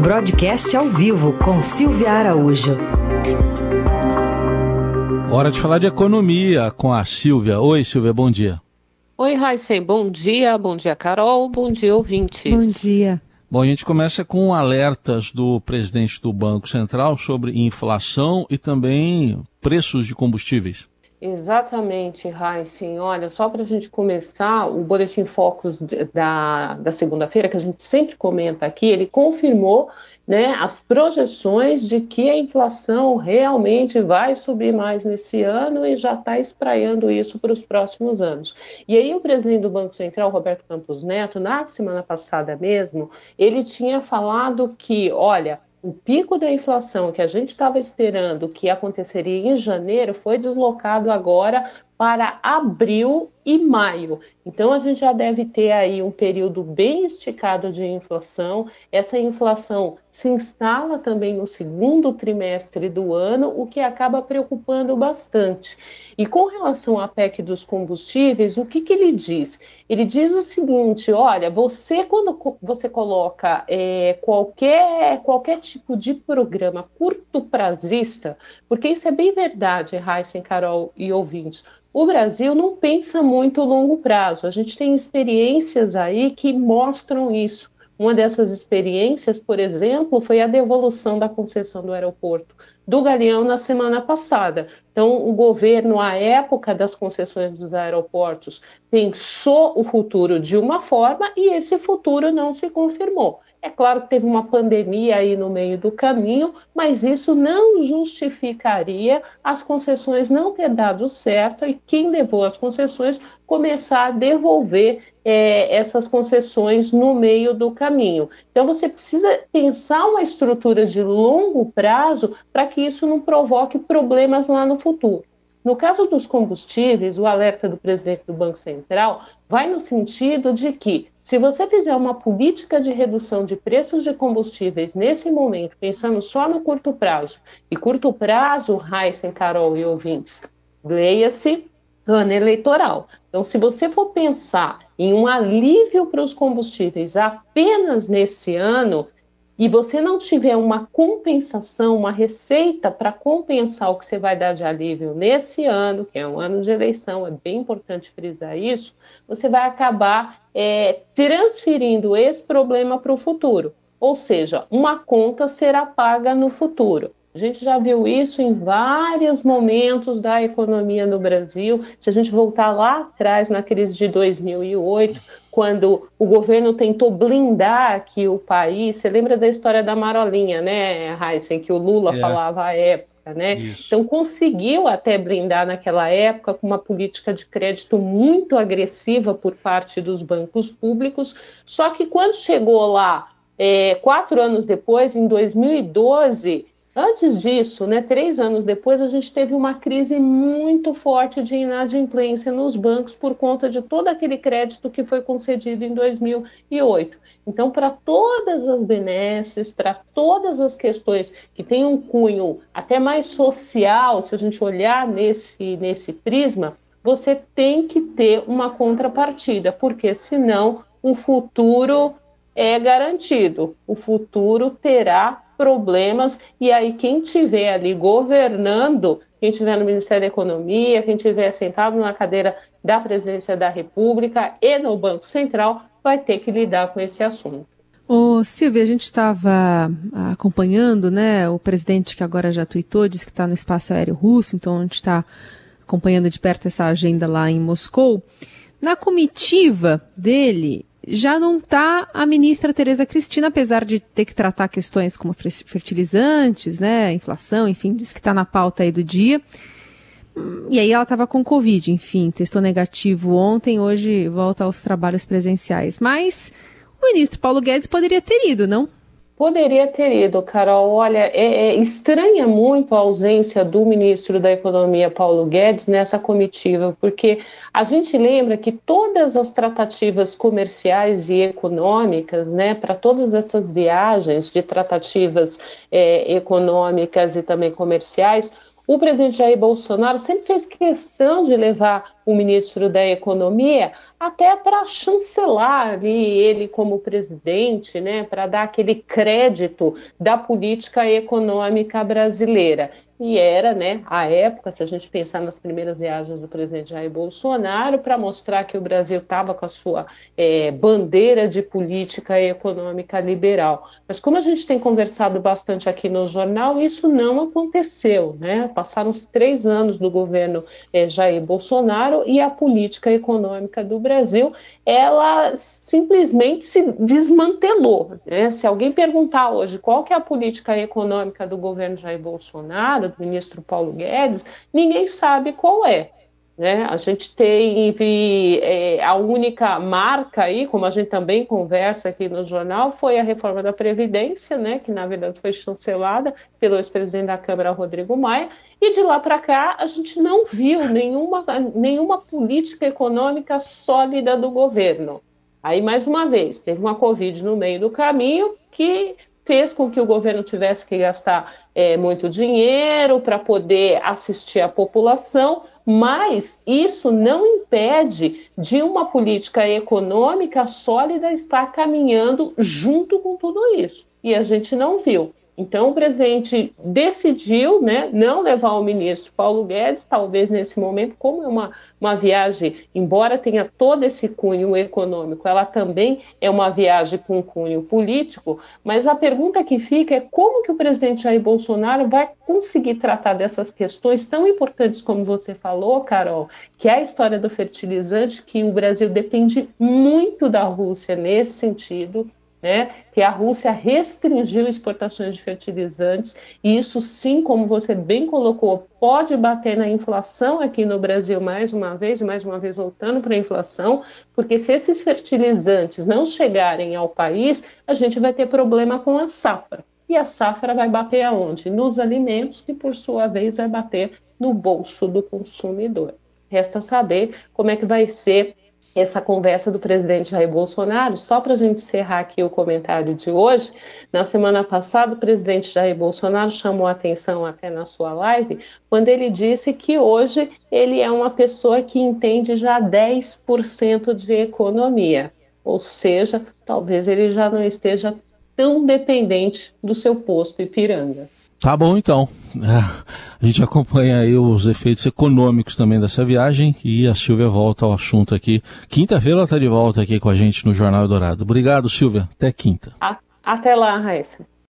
Broadcast ao vivo com Silvia Araújo. Hora de falar de economia com a Silvia. Oi, Silvia, bom dia. Oi, Raíssen, bom dia. Bom dia, Carol. Bom dia, ouvinte. Bom dia. Bom, a gente começa com alertas do presidente do Banco Central sobre inflação e também preços de combustíveis. Exatamente, Heisen. Olha, só para a gente começar, o Boletim Focus da, da segunda-feira, que a gente sempre comenta aqui, ele confirmou né, as projeções de que a inflação realmente vai subir mais nesse ano e já está espraiando isso para os próximos anos. E aí o presidente do Banco Central, Roberto Campos Neto, na semana passada mesmo, ele tinha falado que, olha, o pico da inflação que a gente estava esperando que aconteceria em janeiro foi deslocado agora para abril e maio. Então a gente já deve ter aí um período bem esticado de inflação. Essa inflação se instala também no segundo trimestre do ano, o que acaba preocupando bastante. E com relação à PEC dos combustíveis, o que, que ele diz? Ele diz o seguinte: olha, você, quando você coloca é, qualquer, qualquer tipo de programa curto prazista, porque isso é bem verdade, Raíssa, Carol e ouvintes o Brasil não pensa muito a longo prazo. A gente tem experiências aí que mostram isso. Uma dessas experiências, por exemplo, foi a devolução da concessão do aeroporto do Galeão na semana passada. Então, o governo, à época das concessões dos aeroportos, pensou o futuro de uma forma e esse futuro não se confirmou. É claro que teve uma pandemia aí no meio do caminho, mas isso não justificaria as concessões não ter dado certo e quem levou as concessões começar a devolver é, essas concessões no meio do caminho. Então, você precisa pensar uma estrutura de longo prazo para que isso não provoque problemas lá no futuro. No caso dos combustíveis, o alerta do presidente do Banco Central vai no sentido de que se você fizer uma política de redução de preços de combustíveis nesse momento, pensando só no curto prazo, e curto prazo, Heisen, Carol e ouvintes, leia-se ano eleitoral. Então, se você for pensar em um alívio para os combustíveis apenas nesse ano, e você não tiver uma compensação, uma receita para compensar o que você vai dar de alívio nesse ano, que é um ano de eleição, é bem importante frisar isso, você vai acabar é, transferindo esse problema para o futuro. Ou seja, uma conta será paga no futuro. A gente já viu isso em vários momentos da economia no Brasil. Se a gente voltar lá atrás, na crise de 2008, quando o governo tentou blindar aqui o país, você lembra da história da Marolinha, né, Heisen, que o Lula é. falava à época, né? Isso. Então conseguiu até blindar naquela época com uma política de crédito muito agressiva por parte dos bancos públicos. Só que quando chegou lá, é, quatro anos depois, em 2012 Antes disso, né, três anos depois, a gente teve uma crise muito forte de inadimplência nos bancos por conta de todo aquele crédito que foi concedido em 2008. Então, para todas as benesses, para todas as questões que têm um cunho até mais social, se a gente olhar nesse, nesse prisma, você tem que ter uma contrapartida, porque senão o futuro é garantido, o futuro terá problemas, e aí quem tiver ali governando, quem tiver no Ministério da Economia, quem tiver sentado na cadeira da Presidência da República e no Banco Central, vai ter que lidar com esse assunto. Ô, Silvia, a gente estava acompanhando, né? O presidente que agora já tweetou, disse que está no espaço aéreo russo, então a gente está acompanhando de perto essa agenda lá em Moscou. Na comitiva dele, já não está a ministra Tereza Cristina, apesar de ter que tratar questões como fertilizantes, né, inflação, enfim, diz que está na pauta aí do dia. E aí ela estava com Covid, enfim, testou negativo ontem, hoje volta aos trabalhos presenciais. Mas o ministro Paulo Guedes poderia ter ido, não? Poderia ter ido, Carol. Olha, é, é, estranha muito a ausência do ministro da Economia, Paulo Guedes, nessa comitiva, porque a gente lembra que todas as tratativas comerciais e econômicas, né, para todas essas viagens de tratativas é, econômicas e também comerciais, o presidente Jair Bolsonaro sempre fez questão de levar o ministro da Economia até para chancelar ele como presidente, né, para dar aquele crédito da política econômica brasileira e era, né, a época, se a gente pensar nas primeiras viagens do presidente Jair Bolsonaro, para mostrar que o Brasil estava com a sua é, bandeira de política econômica liberal. Mas como a gente tem conversado bastante aqui no jornal, isso não aconteceu, né? Passaram os três anos do governo é, Jair Bolsonaro e a política econômica do Brasil, ela simplesmente se desmantelou. Né? Se alguém perguntar hoje qual que é a política econômica do governo Jair Bolsonaro, do ministro Paulo Guedes, ninguém sabe qual é. Né? A gente teve é, a única marca aí, como a gente também conversa aqui no jornal, foi a reforma da Previdência, né? que na verdade foi chancelada pelo ex-presidente da Câmara, Rodrigo Maia, e de lá para cá a gente não viu nenhuma, nenhuma política econômica sólida do governo. Aí, mais uma vez, teve uma Covid no meio do caminho que fez com que o governo tivesse que gastar é, muito dinheiro para poder assistir a população, mas isso não impede de uma política econômica sólida estar caminhando junto com tudo isso. E a gente não viu. Então, o presidente decidiu né, não levar o ministro Paulo Guedes, talvez nesse momento, como é uma, uma viagem, embora tenha todo esse cunho econômico, ela também é uma viagem com cunho político, mas a pergunta que fica é como que o presidente Jair Bolsonaro vai conseguir tratar dessas questões tão importantes como você falou, Carol, que é a história do fertilizante, que o Brasil depende muito da Rússia nesse sentido, né, que a Rússia restringiu exportações de fertilizantes, e isso sim, como você bem colocou, pode bater na inflação aqui no Brasil mais uma vez, mais uma vez voltando para a inflação, porque se esses fertilizantes não chegarem ao país, a gente vai ter problema com a safra. E a safra vai bater aonde? Nos alimentos, que por sua vez vai bater no bolso do consumidor. Resta saber como é que vai ser essa conversa do presidente Jair Bolsonaro, só para a gente encerrar aqui o comentário de hoje, na semana passada o presidente Jair Bolsonaro chamou a atenção até na sua live, quando ele disse que hoje ele é uma pessoa que entende já 10% de economia, ou seja, talvez ele já não esteja tão dependente do seu posto Ipiranga. Tá bom então. É, a gente acompanha aí os efeitos econômicos também dessa viagem e a Silvia volta ao assunto aqui. Quinta-feira ela está de volta aqui com a gente no Jornal Dourado. Obrigado, Silvia. Até quinta. Até lá, Raíssa.